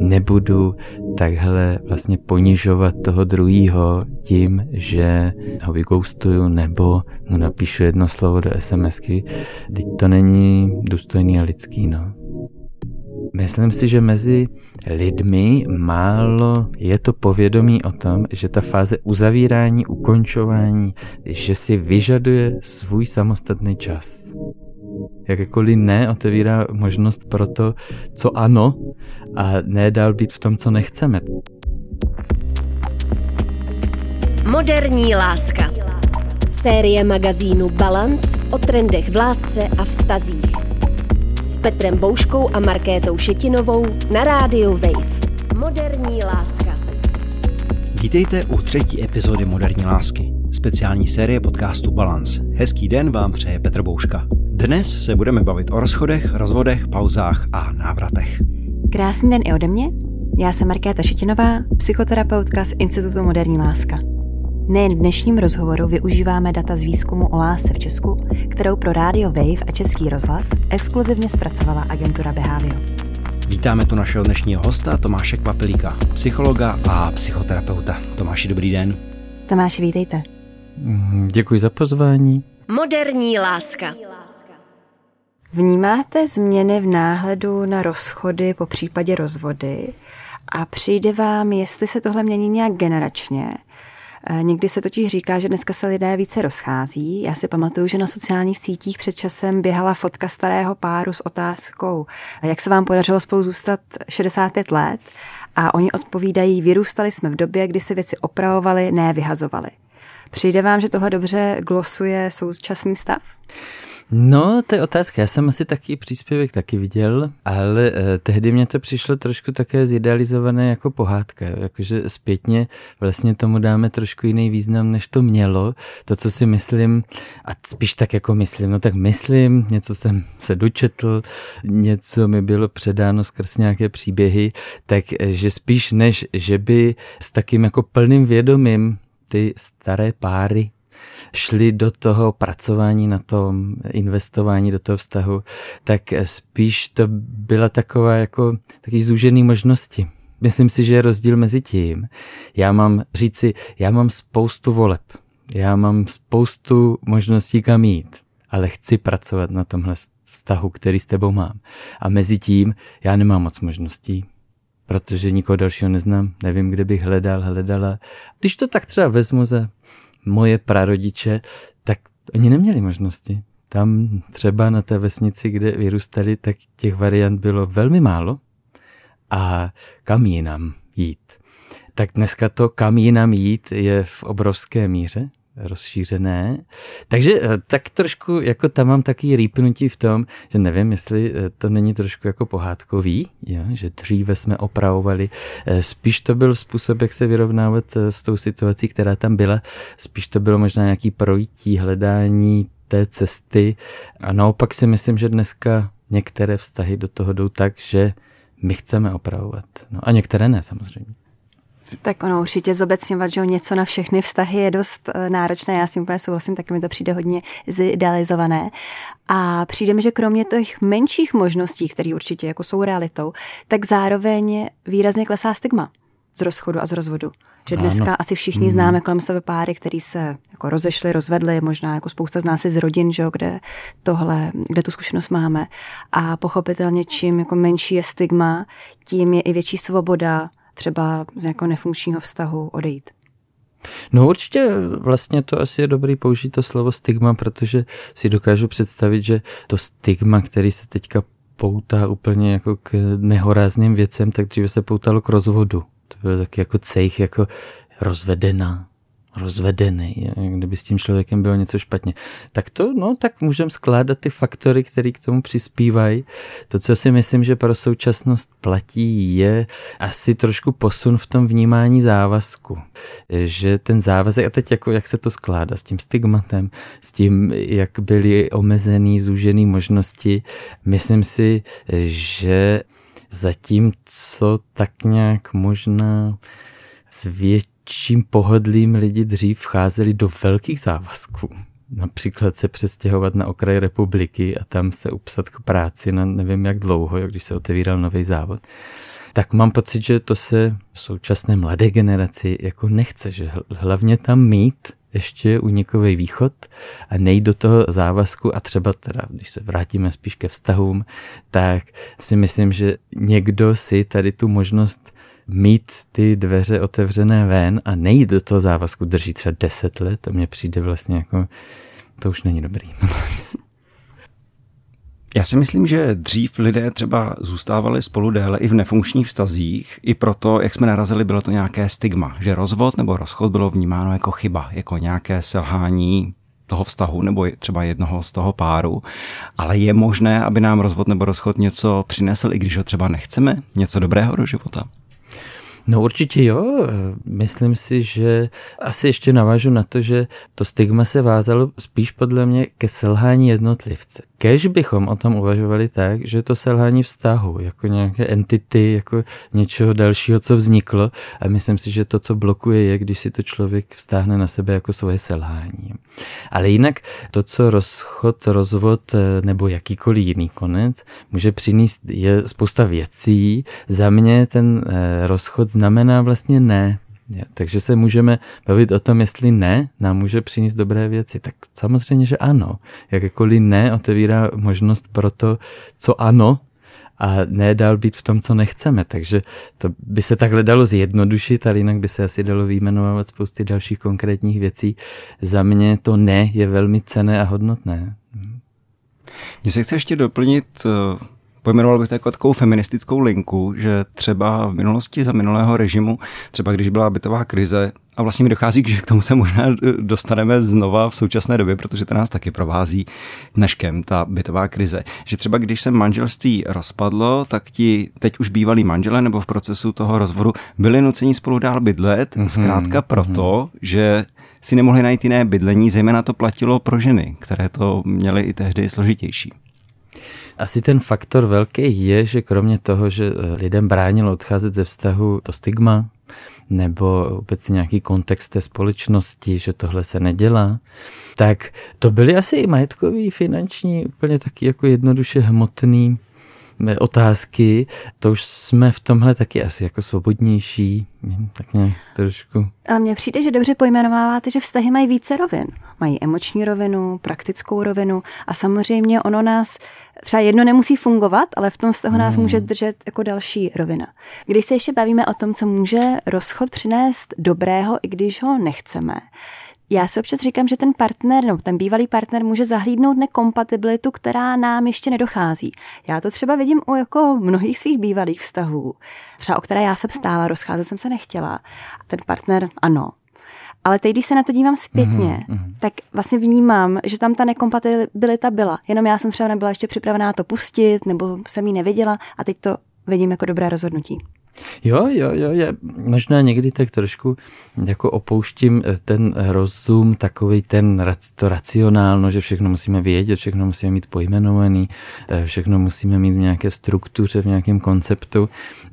nebudu takhle vlastně ponižovat toho druhého tím, že ho vygoustuju nebo mu napíšu jedno slovo do SMSky. Teď to není důstojný a lidský, no. Myslím si, že mezi lidmi málo je to povědomí o tom, že ta fáze uzavírání, ukončování, že si vyžaduje svůj samostatný čas. Jakékoliv ne otevírá možnost pro to, co ano a ne dál být v tom, co nechceme. Moderní láska. Série magazínu Balance o trendech v lásce a vztazích s Petrem Bouškou a Markétou Šetinovou na rádiu Wave. Moderní láska. Vítejte u třetí epizody Moderní lásky, speciální série podcastu Balance. Hezký den vám přeje Petr Bouška. Dnes se budeme bavit o rozchodech, rozvodech, pauzách a návratech. Krásný den i ode mě. Já jsem Markéta Šetinová, psychoterapeutka z Institutu Moderní láska. Nejen v dnešním rozhovoru využíváme data z výzkumu o lásce v Česku, kterou pro Radio Wave a Český rozhlas exkluzivně zpracovala agentura Behavio. Vítáme tu našeho dnešního hosta Tomáše Kvapilíka, psychologa a psychoterapeuta. Tomáši, dobrý den. Tomáši, vítejte. Mhm, děkuji za pozvání. Moderní láska. Vnímáte změny v náhledu na rozchody po případě rozvody a přijde vám, jestli se tohle mění nějak generačně, Eh, někdy se totiž říká, že dneska se lidé více rozchází. Já si pamatuju, že na sociálních sítích před časem běhala fotka starého páru s otázkou, jak se vám podařilo spolu zůstat 65 let. A oni odpovídají, vyrůstali jsme v době, kdy se věci opravovaly, ne vyhazovaly. Přijde vám, že tohle dobře glosuje současný stav? No, to je otázka. Já jsem asi taky příspěvek taky viděl, ale eh, tehdy mě to přišlo trošku také zidealizované jako pohádka. Jakože zpětně vlastně tomu dáme trošku jiný význam, než to mělo. To, co si myslím, a spíš tak jako myslím, no tak myslím, něco jsem se dočetl, něco mi bylo předáno skrz nějaké příběhy, takže spíš než, že by s takým jako plným vědomím ty staré páry šli do toho pracování na tom, investování do toho vztahu, tak spíš to byla taková jako taky zúžený možnosti. Myslím si, že je rozdíl mezi tím. Já mám říci, já mám spoustu voleb, já mám spoustu možností kam jít, ale chci pracovat na tomhle vztahu, který s tebou mám. A mezi tím já nemám moc možností, protože nikoho dalšího neznám, nevím, kde bych hledal, hledala. Když to tak třeba vezmu za moje prarodiče, tak oni neměli možnosti. Tam třeba na té vesnici, kde vyrůstali, tak těch variant bylo velmi málo. A kam jinam jít? Tak dneska to, kam jinam jít, je v obrovské míře rozšířené. Takže eh, tak trošku jako tam mám taky rýpnutí v tom, že nevím, jestli eh, to není trošku jako pohádkový, jo? že dříve jsme opravovali. Eh, spíš to byl způsob, jak se vyrovnávat s tou situací, která tam byla. Spíš to bylo možná nějaký projítí, hledání té cesty. A naopak si myslím, že dneska některé vztahy do toho jdou tak, že my chceme opravovat. No a některé ne samozřejmě. Tak ono určitě zobecňovat, že něco na všechny vztahy je dost eh, náročné. Já s tím úplně souhlasím, taky mi to přijde hodně zidealizované. A přijde mi, že kromě těch menších možností, které určitě jako jsou realitou, tak zároveň výrazně klesá stigma z rozchodu a z rozvodu. Že dneska ano. asi všichni mm. známe kolem sebe páry, který se jako rozešli, rozvedli, možná jako spousta z nás je z rodin, že jo, kde tohle, kde tu zkušenost máme. A pochopitelně čím jako menší je stigma, tím je i větší svoboda třeba z nějakého nefunkčního vztahu odejít? No určitě vlastně to asi je dobrý použít to slovo stigma, protože si dokážu představit, že to stigma, který se teďka poutá úplně jako k nehorázným věcem, tak dříve se poutalo k rozvodu. To byl taky jako cejch, jako rozvedená, rozvedený, kdyby s tím člověkem bylo něco špatně. Tak to, no, tak můžeme skládat ty faktory, které k tomu přispívají. To, co si myslím, že pro současnost platí, je asi trošku posun v tom vnímání závazku. Že ten závazek, a teď jako jak se to skládá s tím stigmatem, s tím, jak byly omezený, zúžený možnosti, myslím si, že zatím, co tak nějak možná svět čím pohodlím lidi dřív vcházeli do velkých závazků. Například se přestěhovat na okraj republiky a tam se upsat k práci na nevím jak dlouho, když se otevíral nový závod. tak mám pocit, že to se současné mladé generaci jako nechce, že hlavně tam mít ještě unikový východ a nejít do toho závazku a třeba teda, když se vrátíme spíš ke vztahům, tak si myslím, že někdo si tady tu možnost mít ty dveře otevřené ven a nejít do toho závazku drží třeba 10 let, to mně přijde vlastně jako, to už není dobrý. Já si myslím, že dřív lidé třeba zůstávali spolu déle i v nefunkčních vztazích, i proto, jak jsme narazili, bylo to nějaké stigma, že rozvod nebo rozchod bylo vnímáno jako chyba, jako nějaké selhání toho vztahu nebo třeba jednoho z toho páru, ale je možné, aby nám rozvod nebo rozchod něco přinesl, i když ho třeba nechceme, něco dobrého do života? No určitě jo. Myslím si, že asi ještě navážu na to, že to stigma se vázalo spíš podle mě ke selhání jednotlivce. Kež bychom o tom uvažovali tak, že to selhání vztahu, jako nějaké entity, jako něčeho dalšího, co vzniklo a myslím si, že to, co blokuje, je, když si to člověk vztáhne na sebe jako svoje selhání. Ale jinak to, co rozchod, rozvod eh, nebo jakýkoliv jiný konec může přinést, je spousta věcí. Za mě ten eh, rozchod znamená vlastně ne. Takže se můžeme bavit o tom, jestli ne nám může přinést dobré věci. Tak samozřejmě, že ano. Jakékoliv ne otevírá možnost pro to, co ano, a ne dál být v tom, co nechceme. Takže to by se takhle dalo zjednodušit, ale jinak by se asi dalo vyjmenovat spousty dalších konkrétních věcí. Za mě to ne je velmi cené a hodnotné. Mně se chce ještě doplnit eh, pojmenoval bych to jako takovou feministickou linku, že třeba v minulosti za minulého režimu, třeba když byla bytová krize, a vlastně mi dochází, že k tomu se možná dostaneme znova v současné době, protože to nás taky provází dneškem, ta bytová krize. Že třeba když se manželství rozpadlo, tak ti teď už bývalí manželé nebo v procesu toho rozvodu byli nuceni spolu dál bydlet, mm-hmm. zkrátka proto, mm-hmm. že si nemohli najít jiné bydlení, zejména to platilo pro ženy, které to měly i tehdy složitější. Asi ten faktor velký je, že kromě toho, že eh, lidem bránilo odcházet ze vztahu to stigma, nebo vůbec nějaký kontext té společnosti, že tohle se nedělá, tak to byly asi i majetkový, finanční, úplně taky jako jednoduše hmotný otázky, to už jsme v tomhle taky asi jako svobodnější, tak nějak trošku. Ale mně přijde, že dobře pojmenováváte, že vztahy mají více rovin. Mají emoční rovinu, praktickou rovinu a samozřejmě ono nás, třeba jedno nemusí fungovat, ale v tom vztahu hmm. nás může držet jako další rovina. Když se ještě bavíme o tom, co může rozchod přinést dobrého, i když ho nechceme, já si občas říkám, že ten partner, no ten bývalý partner může zahlídnout nekompatibilitu, která nám ještě nedochází. Já to třeba vidím u jako mnohých svých bývalých vztahů, třeba o které já jsem stála, rozcházet jsem se nechtěla. Ten partner, ano, ale teď, když se na to dívám zpětně, mm-hmm. tak vlastně vnímám, že tam ta nekompatibilita byla. Jenom já jsem třeba nebyla ještě připravená to pustit, nebo jsem ji neviděla a teď to vidím jako dobré rozhodnutí. Jo, jo, jo, je, možná někdy tak trošku jako opouštím eh, ten rozum, takový ten to racionálno, že všechno musíme vědět, všechno musíme mít pojmenovaný, eh, všechno musíme mít v nějaké struktuře, v nějakém konceptu,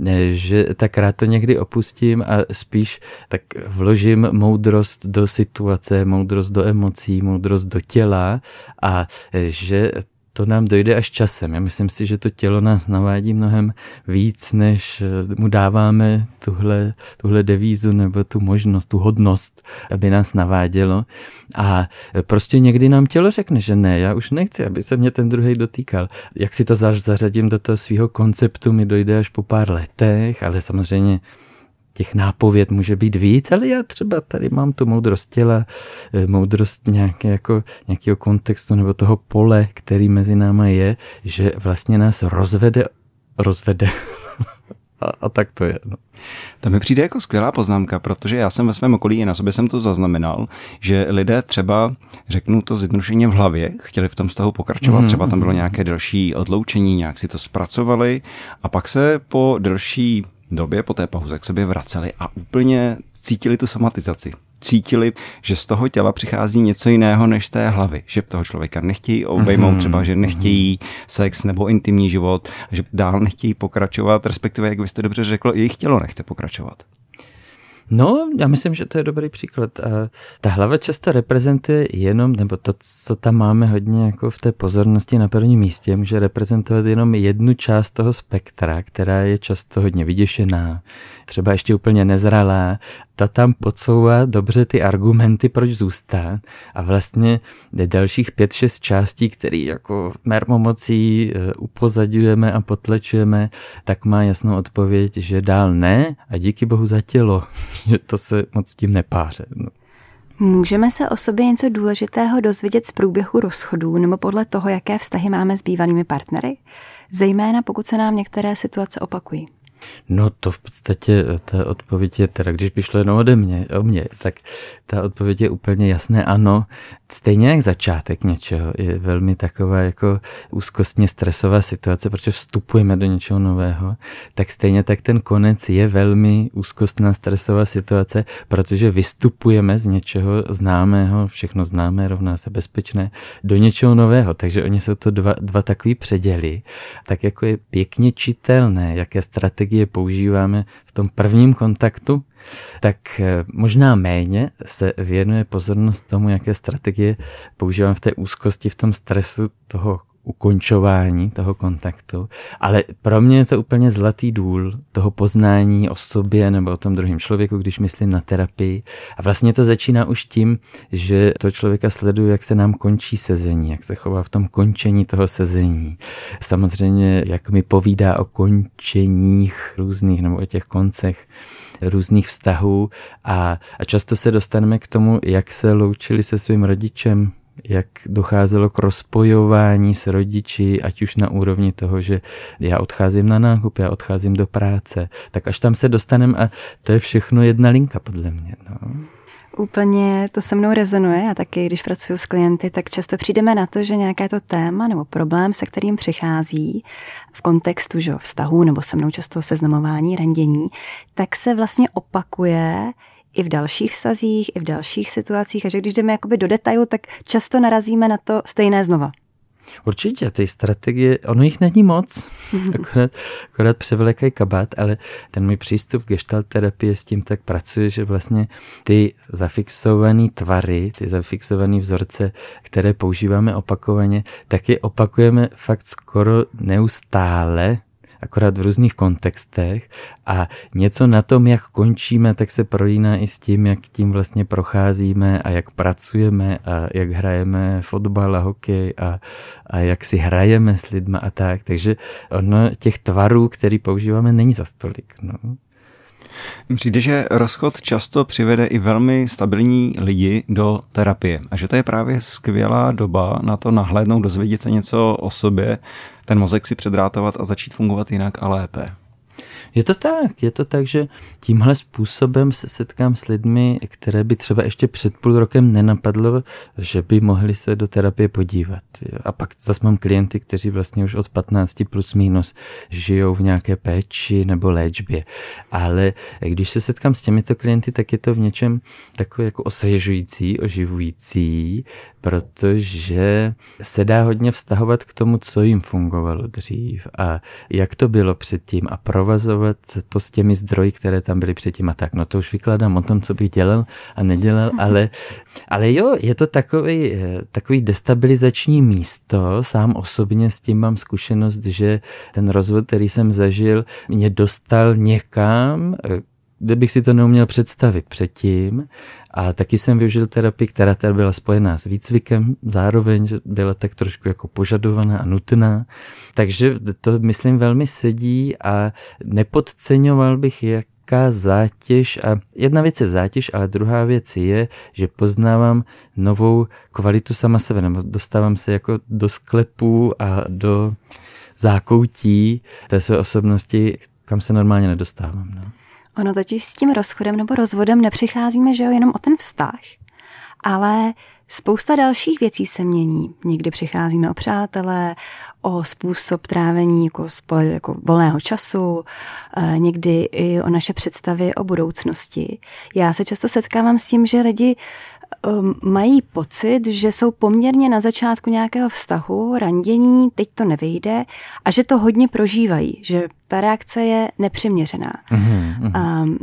eh, že tak rád to někdy opustím a spíš tak vložím moudrost do situace, moudrost do emocí, moudrost do těla a že to nám dojde až časem. Já myslím si, že to tělo nás navádí mnohem víc, než eh, mu dáváme tuhle, tuhle devízu nebo tu možnost, tu hodnost, aby nás navádělo. A eh, prostě někdy nám tělo řekne, že ne, já už nechci, aby se mě ten druhý dotýkal. Jak si to zařadím do toho svého konceptu, mi dojde až po pár letech, ale samozřejmě těch nápověd může být víc, ale já třeba tady mám tu moudrost těla, eh, moudrost nějaké, jako, nějakého kontextu nebo toho pole, který mezi náma je, že vlastně nás rozvede, rozvede. a, a tak to je. No. To mi přijde jako skvělá poznámka, protože já jsem ve svém okolí i na sobě jsem to zaznamenal, že lidé třeba, řeknu to zjednodušeně v hlavě, chtěli v tom vztahu pokračovat, mm, třeba tam bylo nějaké delší odloučení, nějak si to zpracovali a pak se po delší době po té pauze k sobě vraceli a úplně cítili tu somatizaci. Cítili, že z toho těla přichází něco jiného než z té hlavy. Že toho člověka nechtějí obejmout, mm-hmm. třeba, že nechtějí sex nebo intimní život, že dál nechtějí pokračovat, respektive, jak byste dobře řekl, jejich tělo nechce pokračovat. No, já myslím, že to je dobrý příklad. A ta hlava často reprezentuje jenom, nebo to, co tam máme hodně jako v té pozornosti na prvním místě, může reprezentovat jenom jednu část toho spektra, která je často hodně vyděšená, třeba ještě úplně nezralá ta tam podsouvá dobře ty argumenty, proč zůstat a vlastně dalších pět, šest částí, které jako mermomocí eh, upozadujeme a potlečujeme, tak má jasnou odpověď, že dál ne a díky bohu za tělo, že to se moc tím nepáře. No. Můžeme se o sobě něco důležitého dozvědět z průběhu rozchodů nebo podle toho, jaké vztahy máme s bývalými partnery? Zejména pokud se nám některé situace opakují. No to v podstatě eh, ta odpověď je teda, když by šlo jenom ode mě, o mě, tak ta odpověď je úplně jasné ano. Stejně jak začátek něčeho je velmi taková jako úzkostně stresová situace, protože vstupujeme do něčeho nového, tak stejně tak ten konec je velmi úzkostná stresová situace, protože vystupujeme z něčeho známého, všechno známé rovná se bezpečné, do něčeho nového. Takže oni jsou to dva, dva takový předěly. Tak jako je pěkně čitelné, jaké strategie používáme v tom prvním kontaktu, tak eh, možná méně se věnuje pozornost tomu, jaké strategie používám v té úzkosti, v tom stresu toho ukončování toho kontaktu, ale pro mě je to úplně zlatý důl toho poznání o sobě nebo o tom druhém člověku, když myslím na terapii. A vlastně to začíná už tím, že to člověka sleduje, jak se nám končí sezení, jak se chová v tom končení toho sezení. Samozřejmě, jak mi povídá o končeních různých nebo o těch koncech různých vztahů a, a často se dostaneme k tomu, jak se loučili se svým rodičem, jak docházelo k rozpojování s rodiči, ať už na úrovni toho, že já odcházím na nákup, já odcházím do práce, tak až tam se dostaneme a to je všechno jedna linka podle mě. No. Úplně to se mnou rezonuje a taky, když pracuji s klienty, tak často přijdeme na to, že nějaké to téma nebo problém, se kterým přichází v kontextu že, vztahu nebo se mnou často seznamování, randění, tak se vlastně opakuje i v dalších vztazích, i v dalších situacích. A že když jdeme jakoby do detailu, tak často narazíme na to stejné znova. Určitě, ty strategie, ono jich není moc, akorát, akorát převlekají kabát, ale ten můj přístup k gestalt terapie s tím tak pracuje, že vlastně ty zafixované tvary, ty zafixované vzorce, které používáme opakovaně, tak je opakujeme fakt skoro neustále, akorát v různých kontextech a něco na tom, jak končíme, tak se prolíná i s tím, jak tím vlastně procházíme a jak pracujeme a jak hrajeme fotbal a hokej a, a jak si hrajeme s lidma a tak. Takže ono těch tvarů, který používáme, není za stolik. No. Přijde, že rozchod často přivede i velmi stabilní lidi do terapie a že to je právě skvělá doba na to nahlédnout, dozvědět se něco o sobě, ten mozek si předrátovat a začít fungovat jinak a lépe. Je to tak, je to tak, že tímhle způsobem se setkám s lidmi, které by třeba ještě před půl rokem nenapadlo, že by mohli se do terapie podívat. A pak zase mám klienty, kteří vlastně už od 15 plus minus žijou v nějaké péči nebo léčbě. Ale když se setkám s těmito klienty, tak je to v něčem takové jako osvěžující, oživující, protože se dá hodně vztahovat k tomu, co jim fungovalo dřív a jak to bylo předtím a provazovat to s těmi zdroji, které tam byly předtím a tak. No to už vykladám o tom, co bych dělal a nedělal, ale, ale jo, je to takový, takový destabilizační místo, sám osobně s tím mám zkušenost, že ten rozvod, který jsem zažil, mě dostal někam, kde bych si to neuměl představit předtím. A taky jsem využil terapii, která teda byla spojená s výcvikem, zároveň, že byla tak trošku jako požadovaná a nutná. Takže to, myslím, velmi sedí a nepodceňoval bych, jak jaká zátěž a jedna věc je zátěž, ale druhá věc je, že poznávám novou kvalitu sama sebe, nebo dostávám se jako do sklepů a do zákoutí té své osobnosti, kam se normálně nedostávám. No. Ono totiž s tím rozchodem nebo rozvodem nepřicházíme, že jo, jenom o ten vztah, ale spousta dalších věcí se mění. Někdy přicházíme o přátelé, o způsob trávení jako, spole, jako volného času, eh, někdy i o naše představy o budoucnosti. Já se často setkávám s tím, že lidi mají pocit, že jsou poměrně na začátku nějakého vztahu, randění, teď to nevyjde a že to hodně prožívají, že ta reakce je nepřiměřená. Mm-hmm. Um,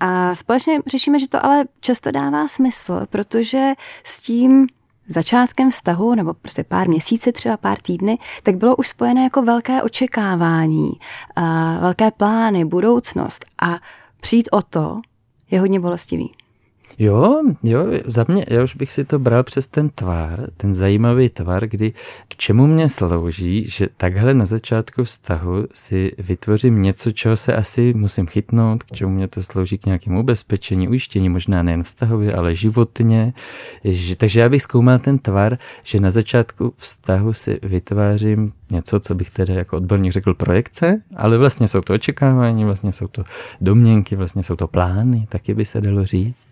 A společně řešíme, že to ale často dává smysl, protože s tím začátkem vztahu, nebo prostě pár měsíci, třeba pár týdny, tak bylo už spojené jako velké očekávání, velké plány, budoucnost a přijít o to je hodně bolestivý. Jo, jo, za mě, já už bych si to bral přes ten tvar, ten zajímavý tvar, kdy k čemu mě slouží, že takhle na začátku vztahu si vytvořím něco, čeho se asi musím chytnout, k čemu mě to slouží k nějakému ubezpečení, ujištění, možná nejen vztahově, ale životně. Že, takže já bych zkoumal ten tvar, že na začátku vztahu si vytvářím něco, co bych tedy jako odborník řekl projekce, ale vlastně jsou to očekávání, vlastně jsou to domněnky, vlastně jsou to plány, taky by se dalo říct.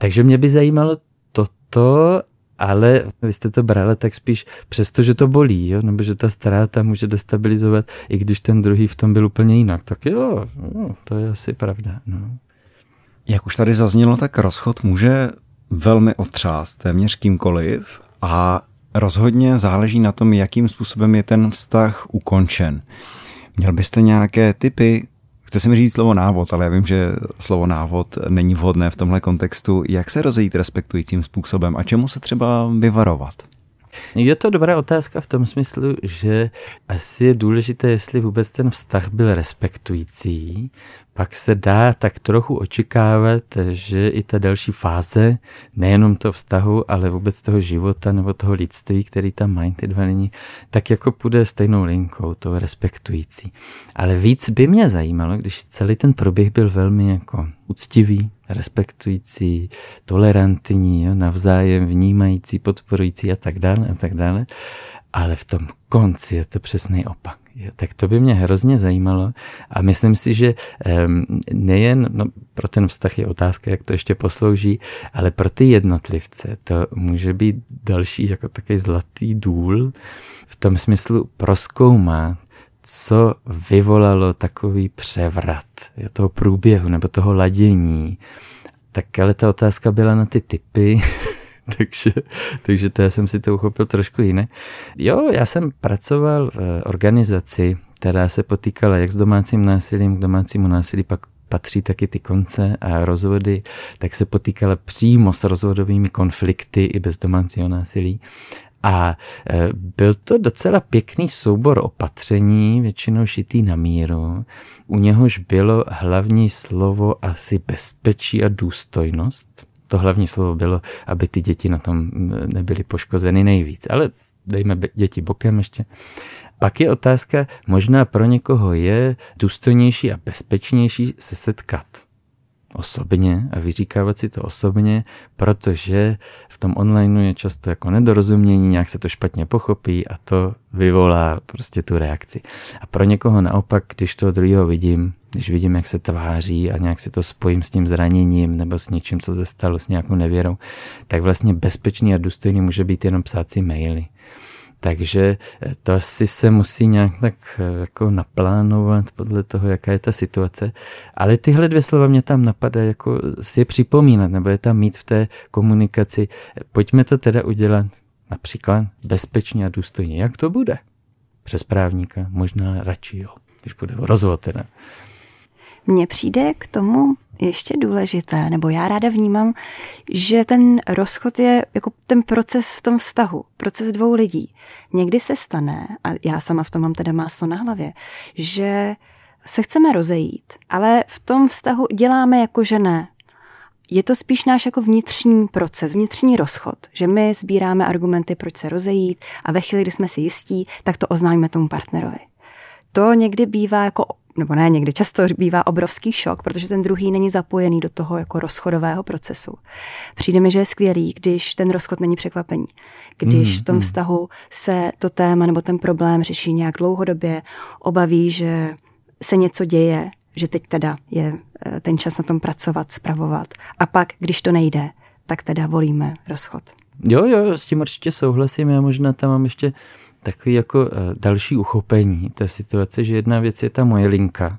Takže mě by zajímalo toto, ale vy jste to brali tak spíš přesto, že to bolí, jo? nebo že ta ztráta může destabilizovat, i když ten druhý v tom byl úplně jinak. Tak jo, no, to je asi pravda. No. Jak už tady zaznělo, tak rozchod může velmi otřást téměř kýmkoliv a rozhodně záleží na tom, jakým způsobem je ten vztah ukončen. Měl byste nějaké typy, Chce se mi říct slovo návod, ale já vím, že slovo návod není vhodné v tomhle kontextu. Jak se rozejít respektujícím způsobem a čemu se třeba vyvarovat? Je to dobrá otázka v tom smyslu, že asi je důležité, jestli vůbec ten vztah byl respektující, pak se dá tak trochu očekávat, že i ta další fáze, nejenom toho vztahu, ale vůbec toho života nebo toho lidství, který tam mají ty dva lidi, tak jako půjde stejnou linkou, to respektující. Ale víc by mě zajímalo, když celý ten proběh byl velmi jako úctivý, respektující, tolerantní, jo, navzájem vnímající, podporující a tak dále a tak dále. Ale v tom konci je to přesný opak. Jo, tak to by mě hrozně zajímalo a myslím si, že nejen no, pro ten vztah je otázka, jak to ještě poslouží, ale pro ty jednotlivce to může být další jako takový zlatý důl v tom smyslu proskoumat, co vyvolalo takový převrat jo, toho průběhu nebo toho ladění. Tak ale ta otázka byla na ty typy, takže, takže to já jsem si to uchopil trošku jiné. Jo, já jsem pracoval v organizaci, která se potýkala jak s domácím násilím, k domácímu násilí pak patří taky ty konce a rozvody, tak se potýkala přímo s rozvodovými konflikty i bez domácího násilí. A e, byl to docela pěkný soubor opatření, většinou šitý na míru. U něhož bylo hlavní slovo asi bezpečí a důstojnost. To hlavní slovo bylo, aby ty děti na tom nebyly poškozeny nejvíc. Ale dejme děti bokem ještě. Pak je otázka, možná pro někoho je důstojnější a bezpečnější se setkat osobně a vyříkávat si to osobně, protože v tom online je často jako nedorozumění, nějak se to špatně pochopí a to vyvolá prostě tu reakci. A pro někoho naopak, když toho druhého vidím, když vidím, jak se tváří a nějak si to spojím s tím zraněním nebo s něčím, co se stalo, s nějakou nevěrou, tak vlastně bezpečný a důstojný může být jenom psát si maily. Takže eh, to asi se musí nějak tak eh, jako naplánovat podle toho, jaká je ta situace. Ale tyhle dvě slova mě tam napadají, jako si je připomínat, nebo je tam mít v té komunikaci. Pojďme to teda udělat například bezpečně a důstojně. Jak to bude? Přes právníka, možná radši jo, když bude rozvod teda. Mně přijde k tomu ještě důležité, nebo já ráda vnímám, že ten rozchod je jako ten proces v tom vztahu, proces dvou lidí. Někdy se stane, a já sama v tom mám teda máslo na hlavě, že se chceme rozejít, ale v tom vztahu děláme jako že ne. Je to spíš náš jako vnitřní proces, vnitřní rozchod, že my sbíráme argumenty, proč se rozejít a ve chvíli, kdy jsme si jistí, tak to oznámíme tomu partnerovi. To někdy bývá jako nebo ne, někdy často bývá obrovský šok, protože ten druhý není zapojený do toho jako rozchodového procesu. Přijde mi, že je skvělý, když ten rozchod není překvapení. Když mm, v tom mm. vztahu se to téma nebo ten problém řeší nějak dlouhodobě, obaví, že se něco děje, že teď teda je eh, ten čas na tom pracovat, spravovat. A pak, když to nejde, tak teda volíme rozchod. Jo, jo, s tím určitě souhlasím. Já možná tam mám ještě takový jako eh, další uchopení té situace, že jedna věc je ta moje linka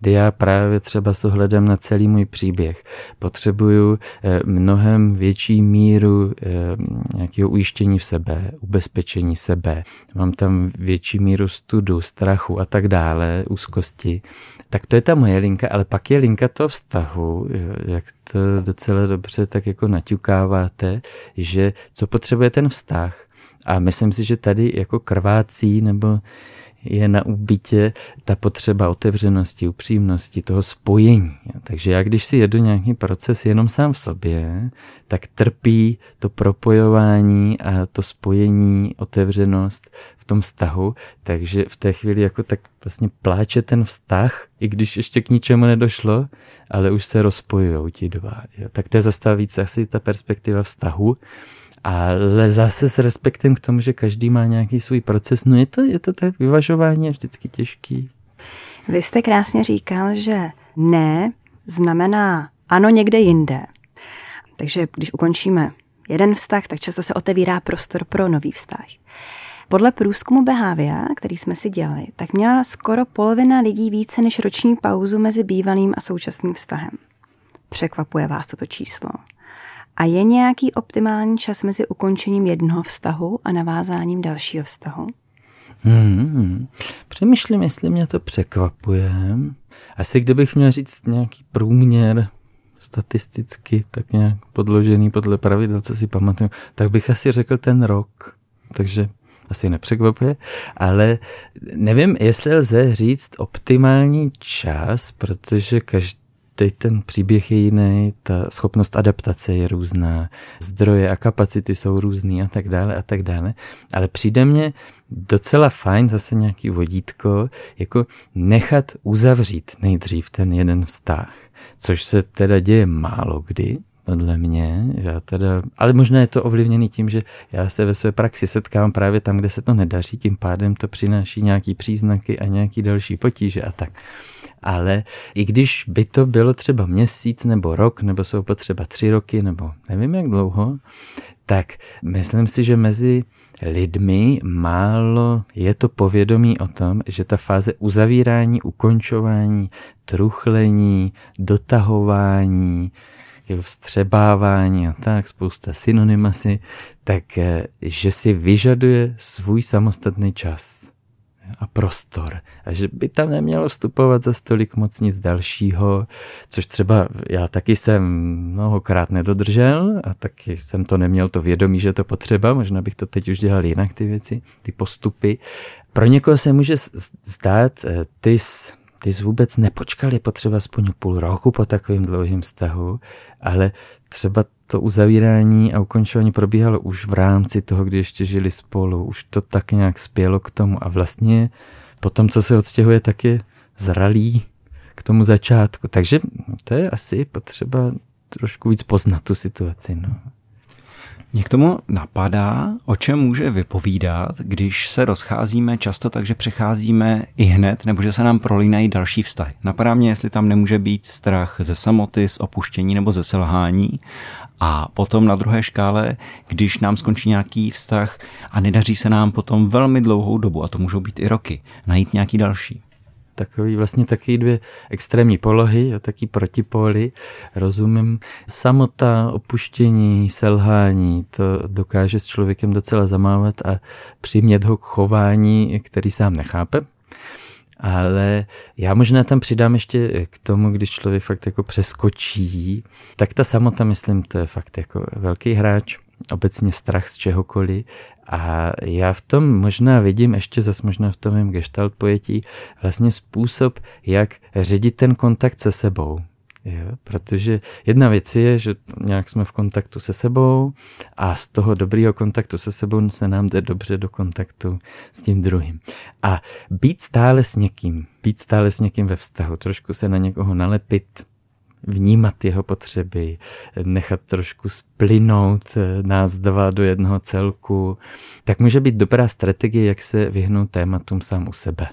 kdy já právě třeba s ohledem na celý můj příběh potřebuju eh, mnohem větší míru eh, nějakého ujištění v sebe, ubezpečení sebe, mám tam větší míru studu, strachu a tak dále, úzkosti, tak to je ta moje linka, ale pak je linka toho vztahu, jak to docela dobře tak jako naťukáváte, že co potřebuje ten vztah. A myslím si, že tady jako krvácí nebo je na úbytě ta potřeba otevřenosti, upřímnosti, toho spojení. Takže já, když si jedu nějaký proces jenom sám v sobě, tak trpí to propojování a to spojení, otevřenost v tom vztahu, takže v té chvíli jako tak vlastně pláče ten vztah, i když ještě k ničemu nedošlo, ale už se rozpojují ti dva. Jo. Tak to je zase asi ta perspektiva vztahu, ale zase s respektem k tomu, že každý má nějaký svůj proces, no je to, je to tak vyvažování je vždycky těžký. Vy jste krásně říkal, že ne znamená ano někde jinde. Takže když ukončíme jeden vztah, tak často se otevírá prostor pro nový vztah. Podle průzkumu Behavia, který jsme si dělali, tak měla skoro polovina lidí více než roční pauzu mezi bývalým a současným vztahem. Překvapuje vás toto číslo? A je nějaký optimální čas mezi ukončením jednoho vztahu a navázáním dalšího vztahu? Hmm, přemýšlím, jestli mě to překvapuje. Asi kdybych měl říct nějaký průměr statisticky, tak nějak podložený podle pravidel, co si pamatuju, tak bych asi řekl ten rok. Takže asi nepřekvapuje, ale nevím, jestli lze říct optimální čas, protože každý teď ten příběh je jiný, ta schopnost adaptace je různá, zdroje a kapacity jsou různý a tak dále a tak dále. Ale přijde mně docela fajn zase nějaký vodítko, jako nechat uzavřít nejdřív ten jeden vztah, což se teda děje málo kdy, podle mě, já teda, ale možná je to ovlivněný tím, že já se ve své praxi setkám právě tam, kde se to nedaří, tím pádem to přináší nějaký příznaky a nějaký další potíže a tak. Ale i když by to bylo třeba měsíc nebo rok, nebo jsou potřeba tři roky, nebo nevím jak dlouho, tak myslím si, že mezi lidmi málo je to povědomí o tom, že ta fáze uzavírání, ukončování, truchlení, dotahování, vstřebávání a tak, spousta synonymasy, tak eh, že si vyžaduje svůj samostatný čas a prostor. A že by tam nemělo vstupovat za stolik moc nic dalšího, což třeba já taky jsem mnohokrát nedodržel a taky jsem to neměl to vědomí, že to potřeba, možná bych to teď už dělal jinak ty věci, ty postupy. Pro někoho se může zdát, eh, ty jsi, vůbec nepočkal, je potřeba aspoň půl roku po takovým dlouhým vztahu, ale třeba to uzavírání a ukončování probíhalo už v rámci toho, kdy ještě žili spolu. Už to tak nějak spělo k tomu a vlastně po tom, co se odstěhuje, tak je zralý k tomu začátku. Takže to je asi potřeba trošku víc poznat tu situaci. No. Mě k tomu napadá, o čem může vypovídat, když se rozcházíme často tak, že přecházíme i hned, nebo že se nám prolínají další vztahy. Napadá mě, jestli tam nemůže být strach ze samoty, z opuštění nebo ze selhání. A potom na druhé škále, když nám skončí nějaký vztah a nedaří se nám potom velmi dlouhou dobu, a to můžou být i roky, najít nějaký další takový vlastně taky dvě extrémní polohy, a taky protipóly. Rozumím, samota, opuštění, selhání, to dokáže s člověkem docela zamávat a přimět ho k chování, který sám nechápe. Ale já možná tam přidám ještě k tomu, když člověk fakt jako přeskočí, tak ta samota, myslím, to je fakt jako velký hráč obecně strach z čehokoliv. A já v tom možná vidím, ještě zas možná v tom gestalt pojetí, vlastně způsob, jak ředit ten kontakt se sebou. Jo, protože jedna věc je, že nějak jsme v kontaktu se sebou a z toho dobrého kontaktu se sebou se nám jde dobře do kontaktu s tím druhým. A být stále s někým, být stále s někým ve vztahu, trošku se na někoho nalepit, vnímat jeho potřeby, nechat trošku splynout eh, nás dva do jednoho celku, tak může být dobrá strategie, jak se vyhnout tématům sám u sebe.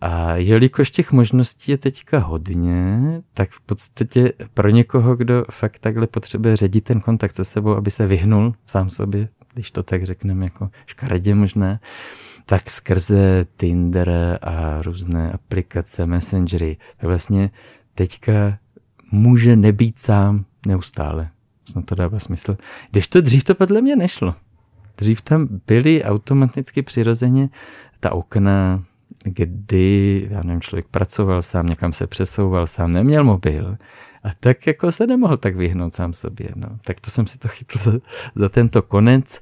A jelikož těch možností je teďka hodně, tak v podstatě pro někoho, kdo fakt takhle potřebuje ředit ten kontakt se sebou, aby se vyhnul sám sobě, když to tak řekneme jako škaredě možná, tak skrze Tinder a různé aplikace, messengery, tak vlastně teďka může nebýt sám neustále. Snad to dává smysl. Když to dřív to podle mě nešlo. Dřív tam byly automaticky přirozeně ta okna, kdy, já nevím, člověk pracoval sám, někam se přesouval sám, neměl mobil a tak jako se nemohl tak vyhnout sám sobě. No. Tak to jsem si to chytl za, za tento konec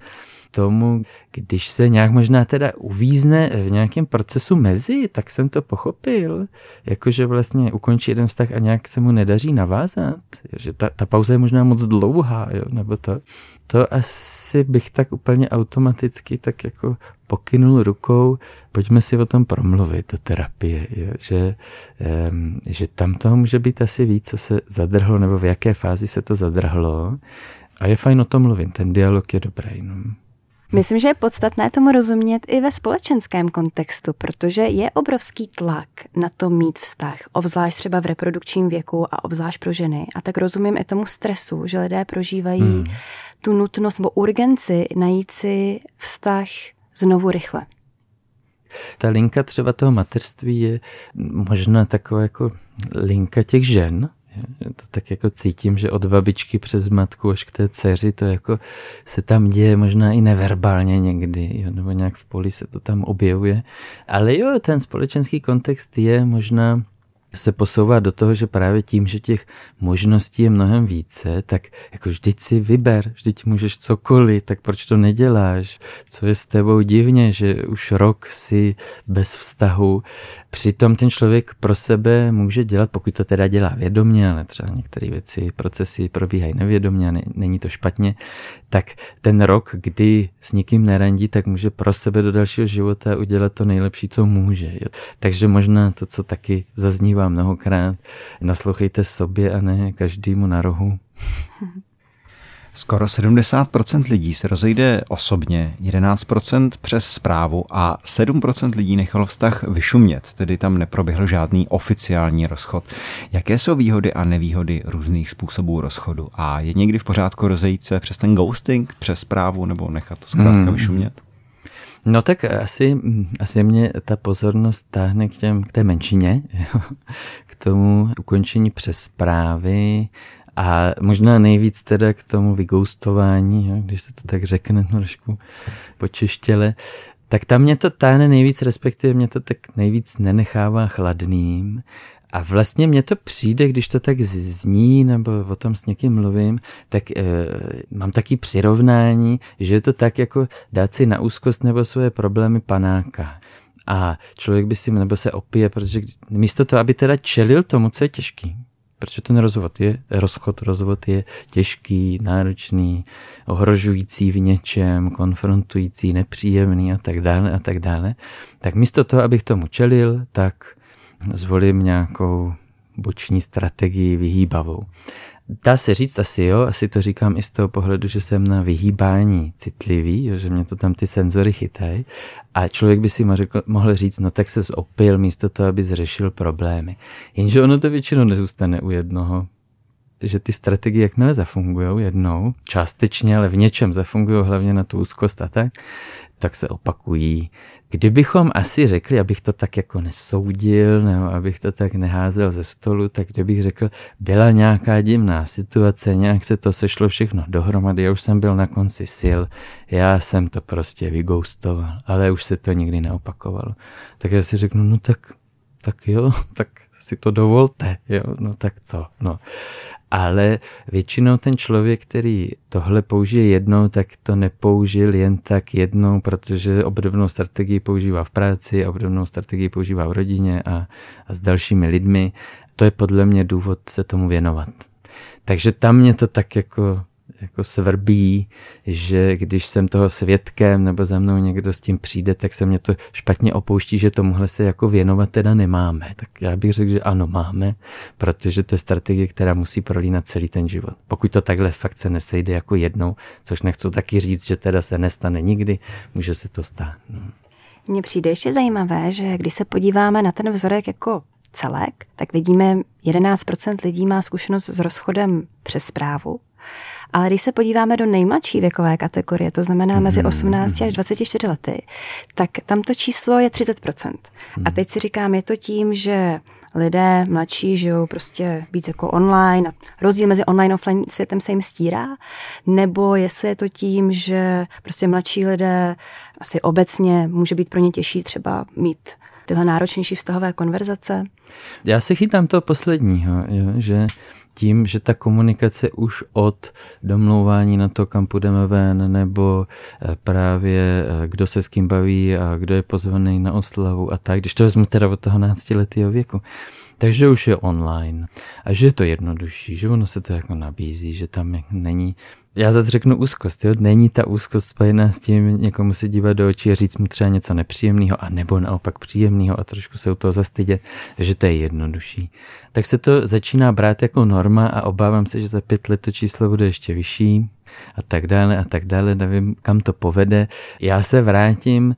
tomu, když se nějak možná teda uvízne v nějakém procesu mezi, tak jsem to pochopil, jakože vlastně ukončí jeden vztah a nějak se mu nedaří navázat, že ta, ta pauza je možná moc dlouhá, jo, nebo to. To asi bych tak úplně automaticky tak jako pokynul rukou, pojďme si o tom promluvit, o terapie, jo, že, um, že tam toho může být asi víc, co se zadrhlo, nebo v jaké fázi se to zadrhlo. A je fajn o tom mluvit, ten dialog je dobrý. No. Myslím, že je podstatné tomu rozumět i ve společenském kontextu, protože je obrovský tlak na to mít vztah, obzvlášť třeba v reprodukčním věku a obzvlášť pro ženy. A tak rozumím i tomu stresu, že lidé prožívají hmm. tu nutnost nebo urgenci najít si vztah znovu rychle. Ta linka třeba toho mateřství je možná taková jako linka těch žen, to tak jako cítím, že od babičky přes matku až k té dceři to jako se tam děje možná i neverbálně někdy, jo, nebo nějak v poli se to tam objevuje. Ale jo, ten společenský kontext je možná se posouvá do toho, že právě tím, že těch možností je mnohem více, tak jako vždyť si vyber, vždyť můžeš cokoliv, tak proč to neděláš? Co je s tebou divně, že už rok si bez vztahu. Přitom ten člověk pro sebe může dělat, pokud to teda dělá vědomě, ale třeba některé věci, procesy probíhají nevědomě a není to špatně, tak ten rok, kdy s nikým nerandí, tak může pro sebe do dalšího života udělat to nejlepší, co může. Takže možná to, co taky zaznívá mnohokrát, naslouchejte sobě a ne každému na rohu. Skoro 70% lidí se rozejde osobně, 11% přes zprávu a 7% lidí nechalo vztah vyšumět, tedy tam neproběhl žádný oficiální rozchod. Jaké jsou výhody a nevýhody různých způsobů rozchodu? A je někdy v pořádku rozejít se přes ten ghosting, přes zprávu nebo nechat to zkrátka hmm. vyšumět? No tak asi, asi mě ta pozornost táhne k, těm, k té menšině, k tomu ukončení přes zprávy a možná nejvíc teda k tomu vygoustování, když se to tak řekne trošku počeštěle, tak tam mě to táhne nejvíc, respektive mě to tak nejvíc nenechává chladným. A vlastně mně to přijde, když to tak zní nebo o tom s někým mluvím, tak e, mám taky přirovnání, že je to tak jako dát si na úzkost nebo svoje problémy panáka. A člověk by si, nebo se opije, protože místo toho, aby teda čelil tomu, co je těžký, protože ten rozvod je, rozchod, rozvod je těžký, náročný, ohrožující v něčem, konfrontující, nepříjemný a tak dále a tak dále, tak místo toho, abych tomu čelil, tak zvolím nějakou boční strategii vyhýbavou. Dá se říct asi jo, asi to říkám i z toho pohledu, že jsem na vyhýbání citlivý, jo, že mě to tam ty senzory chytají a člověk by si mohl říct, no tak se zopil místo toho, aby zřešil problémy. Jenže ono to většinou nezůstane u jednoho, že ty strategie, jakmile zafungují jednou, částečně, ale v něčem zafungují hlavně na tu úzkost a tak, tak se opakují. Kdybychom asi řekli, abych to tak jako nesoudil, nebo abych to tak neházel ze stolu, tak kdybych řekl, byla nějaká divná situace, nějak se to sešlo všechno dohromady, já už jsem byl na konci sil, já jsem to prostě vygoustoval, ale už se to nikdy neopakovalo. Tak já si řeknu, no tak, tak jo, tak si to dovolte, jo, no tak co, no ale většinou ten člověk, který tohle použije jednou, tak to nepoužil jen tak jednou, protože obdobnou strategii používá v práci, obdobnou strategii používá v rodině a, a s dalšími lidmi. To je podle mě důvod se tomu věnovat. Takže tam mě to tak jako jako svrbí, že když jsem toho svědkem nebo za mnou někdo s tím přijde, tak se mě to špatně opouští, že tomuhle se jako věnovat teda nemáme. Tak já bych řekl, že ano, máme, protože to je strategie, která musí prolínat celý ten život. Pokud to takhle fakt se nesejde jako jednou, což nechci taky říct, že teda se nestane nikdy, může se to stát. No. Mně přijde ještě zajímavé, že když se podíváme na ten vzorek jako celek, tak vidíme, 11% lidí má zkušenost s rozchodem přes zprávu, Ale když se podíváme do nejmladší věkové kategorie, to znamená mezi 18 mhm, až 24 lety, tak tam to číslo je 30%. A teď si říkám, je to tím, že lidé mladší žijou prostě víc jako online a rozdíl mezi online a offline světem se jim stírá, nebo jestli je to tím, že prostě mladší lidé asi obecně může být pro ně těžší třeba mít tyhle náročnější vztahové konverzace? Já se chytám toho posledního, jo, že tím, že ta komunikace už od domlouvání na to, kam půjdeme ven, nebo eh, právě eh, kdo se s kým baví a kdo je pozvaný na oslavu a tak, když to vezmu teda od toho náctiletého věku, takže už je online. A že je to jednodušší, že ono se to jako nabízí, že tam není já zase řeknu úzkost, jo? není ta úzkost spojená s tím někomu se dívat do očí a říct mu třeba něco nepříjemného a nebo naopak příjemného a trošku se u toho zastydět, že to je jednodušší. Tak se to začíná brát jako norma a obávám se, že za pět let to číslo bude ještě vyšší a tak dále a tak dále, nevím, kam to povede. Já se vrátím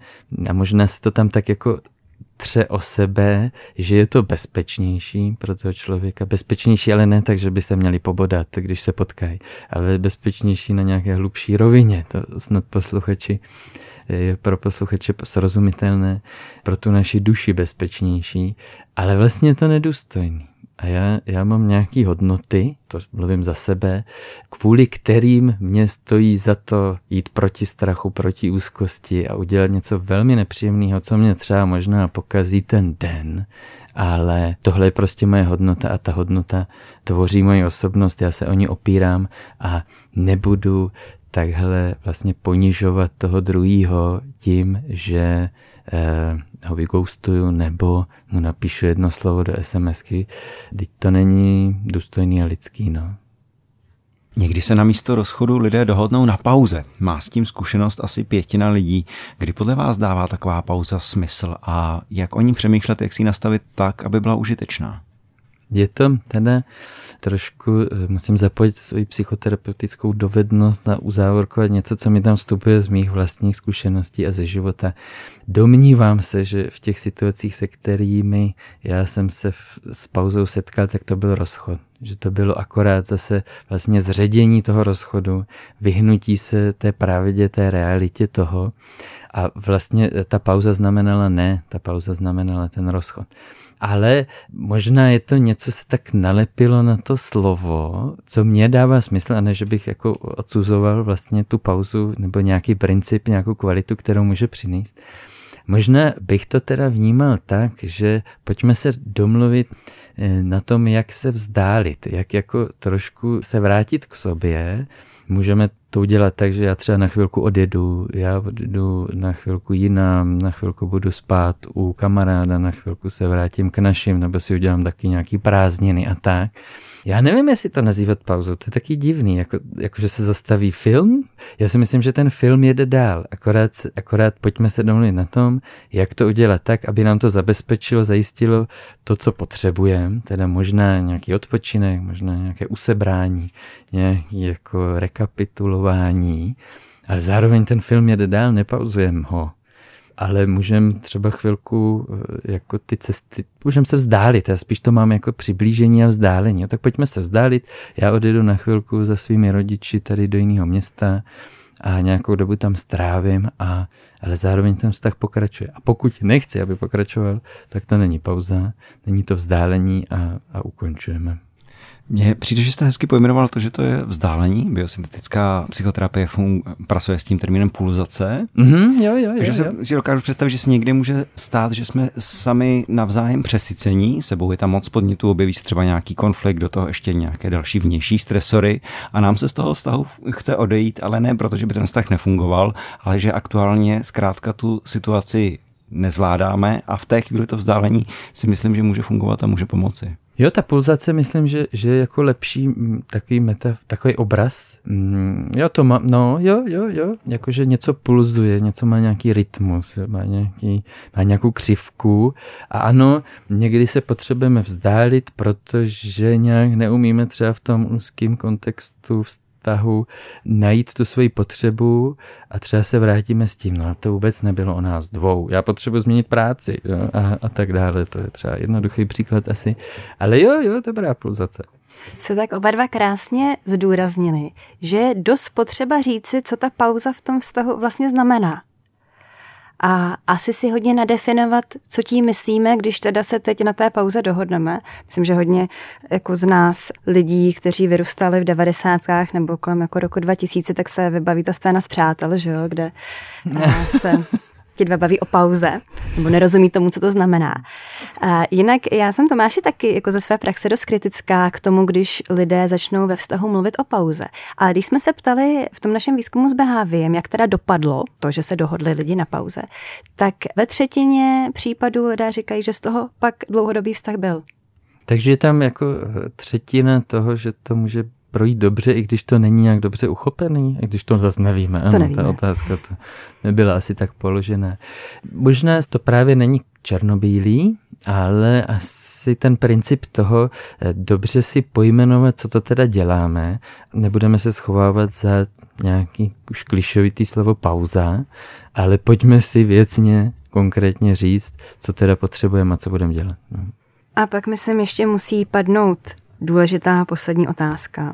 a možná se to tam tak jako tře o sebe, že je to bezpečnější pro toho člověka. Bezpečnější, ale ne tak, že by se měli pobodat, když se potkají, ale bezpečnější na nějaké hlubší rovině. To snad posluchači je pro posluchače srozumitelné, pro tu naši duši bezpečnější, ale vlastně je to nedůstojný. A já, já mám nějaké hodnoty, to mluvím za sebe, kvůli kterým mě stojí za to jít proti strachu, proti úzkosti a udělat něco velmi nepříjemného, co mě třeba možná pokazí ten den, ale tohle je prostě moje hodnota a ta hodnota tvoří moji osobnost, já se o ní opírám a nebudu takhle vlastně ponižovat toho druhého tím, že eh, ho vygoustuju nebo mu napíšu jedno slovo do SMSky, teď to není důstojný a lidský, no. Někdy se na místo rozchodu lidé dohodnou na pauze. Má s tím zkušenost asi pětina lidí. Kdy podle vás dává taková pauza smysl a jak o ní přemýšlet, jak si ji nastavit tak, aby byla užitečná? Je to teda trošku, eh, musím zapojit svoji psychoterapeutickou dovednost a uzávorkovat něco, co mi tam vstupuje z mých vlastních zkušeností a ze života. Domnívám se, že v těch situacích, se kterými já jsem se v, s pauzou setkal, tak to byl rozchod. Že to bylo akorát zase vlastně zředění toho rozchodu, vyhnutí se té pravdě, té realitě toho. A vlastně ta pauza znamenala ne, ta pauza znamenala ten rozchod ale možná je to něco se tak nalepilo na to slovo, co mě dává smysl, a ne, že bych jako odsuzoval vlastně tu pauzu nebo nějaký princip, nějakou kvalitu, kterou může přinést. Možná bych to teda vnímal tak, že pojďme se domluvit eh, na tom, jak se vzdálit, jak jako trošku se vrátit k sobě, Můžeme to udělat tak, že já třeba na chvilku odjedu, já odjedu na chvilku jinam, na chvilku budu spát u kamaráda, na chvilku se vrátím k našim, nebo si udělám taky nějaký prázdniny a tak. Já nevím, jestli to nazývat pauzou, to je taky divný, jako, jako že se zastaví film. Já si myslím, že ten film jede dál, akorát, akorát pojďme se domluvit na tom, jak to udělat tak, aby nám to zabezpečilo, zajistilo to, co potřebujeme, teda možná nějaký odpočinek, možná nějaké usebrání, nějaký jako rekapitulování, ale zároveň ten film jede dál, nepauzujeme ho ale můžeme třeba chvilku eh, jako ty cesty, můžeme se vzdálit, já spíš to mám jako přiblížení a vzdálení, jo, tak pojďme se vzdálit, já odjedu na chvilku za svými rodiči tady do jiného města a nějakou dobu tam strávím, a, ale zároveň ten vztah pokračuje. A pokud nechci, aby pokračoval, tak to není pauza, není to vzdálení a, a ukončujeme. Mně přijde, že jste hezky pojmenoval to, že to je vzdálení. Biosyntetická psychoterapie fun- pracuje s tím termínem pulzace. Mm-hmm, jo, jo, jo, Takže jo. si dokážu představit, že se někdy může stát, že jsme sami navzájem přesycení, sebou je tam moc podnětů, objeví se třeba nějaký konflikt, do toho ještě nějaké další vnější stresory a nám se z toho vztahu chce odejít, ale ne proto, že by ten vztah nefungoval, ale že aktuálně zkrátka tu situaci nezvládáme a v té chvíli to vzdálení si myslím, že může fungovat a může pomoci. Jo, ta pulzace myslím, že, že je jako lepší mm, takový meta, takový obraz. Mm, jo, to má, no, jo, jo, jo, jakože něco pulzuje, něco má nějaký rytmus, má, nějaký, má nějakou křivku a ano, někdy se potřebujeme vzdálit, protože nějak neumíme třeba v tom úzkém kontextu vztahu najít tu svoji potřebu a třeba se vrátíme s tím, no to vůbec nebylo o nás dvou, já potřebuji změnit práci jo, a, a tak dále, to je třeba jednoduchý příklad asi, ale jo, jo, dobrá pulzace. se tak oba dva krásně zdůraznili, že je dost potřeba říci, co ta pauza v tom vztahu vlastně znamená. A asi si hodně nadefinovat, co tím myslíme, když teda se teď na té pauze dohodneme. Myslím, že hodně jako z nás lidí, kteří vyrůstali v devadesátkách nebo kolem jako roku 2000, tak se vybaví ta scéna z přátel, že jo, kde se ti dva baví o pauze, nebo nerozumí tomu, co to znamená. A jinak já jsem Tomáši taky jako ze své praxe dost kritická k tomu, když lidé začnou ve vztahu mluvit o pauze. Ale když jsme se ptali v tom našem výzkumu s Behaviem, jak teda dopadlo to, že se dohodli lidi na pauze, tak ve třetině případů lidé říkají, že z toho pak dlouhodobý vztah byl. Takže je tam jako třetina toho, že to může projít dobře, i když to není nějak dobře uchopený, i když to zase nevíme. To ano, nevíme. Ta otázka to nebyla asi tak položená. Možná to právě není černobílý, ale asi ten princip toho eh, dobře si pojmenovat, co to teda děláme, nebudeme se schovávat za nějaký už klišovitý slovo pauza, ale pojďme si věcně, konkrétně říct, co teda potřebujeme a co budeme dělat. No. A pak myslím ještě musí padnout důležitá poslední otázka.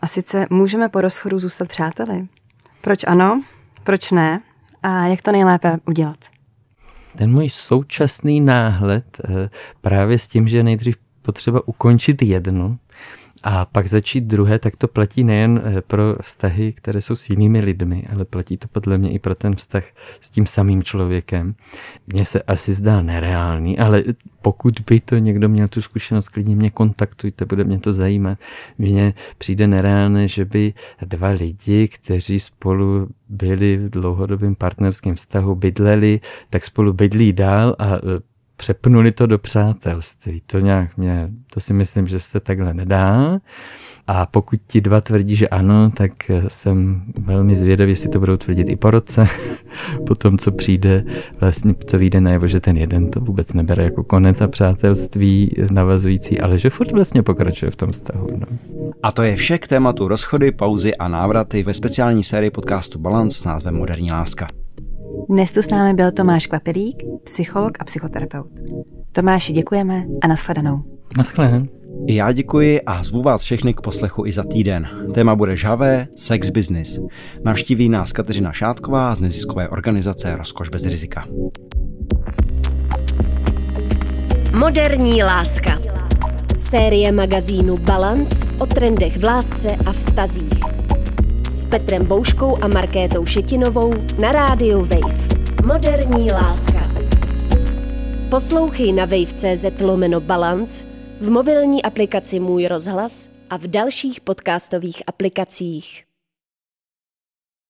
A sice můžeme po rozchodu zůstat přáteli? Proč ano, proč ne a jak to nejlépe udělat? Ten můj současný náhled eh, právě s tím, že nejdřív potřeba ukončit jednu a pak začít druhé, tak to platí nejen eh, pro vztahy, které jsou s jinými lidmi, ale platí to podle mě i pro ten vztah s tím samým člověkem. Mně se asi zdá nereálný, ale pokud by to někdo měl tu zkušenost, klidně mě kontaktujte, bude mě to zajímat. Mně přijde nereálné, že by dva lidi, kteří spolu byli v dlouhodobém partnerském vztahu, bydleli, tak spolu bydlí dál a e, přepnuli to do přátelství. To nějak mě, to si myslím, že se takhle nedá. A pokud ti dva tvrdí, že ano, tak jsem velmi zvědavý, jestli to budou tvrdit i po roce, po tom, co přijde, vlastně, co vyjde najevo, že ten jeden to vůbec nebere jako konec a přátelství navazující, ale že furt vlastně pokračuje v tom vztahu. No. A to je vše k tématu rozchody, pauzy a návraty ve speciální sérii podcastu Balance s názvem Moderní láska. Dnes tu s námi byl Tomáš Kvapilík, psycholog a psychoterapeut. Tomáši, děkujeme a nashledanou. Nashledanou. Já děkuji a zvu vás všechny k poslechu i za týden. Téma bude žavé sex business. Navštíví nás Kateřina Šátková z neziskové organizace Rozkoš bez rizika. Moderní láska. Série magazínu Balance o trendech v lásce a vztazích. S Petrem Bouškou a Markétou Šetinovou na rádiu Wave. Moderní láska. Poslouchej na wave.cz lomeno Balance v mobilní aplikaci Můj rozhlas a v dalších podcastových aplikacích.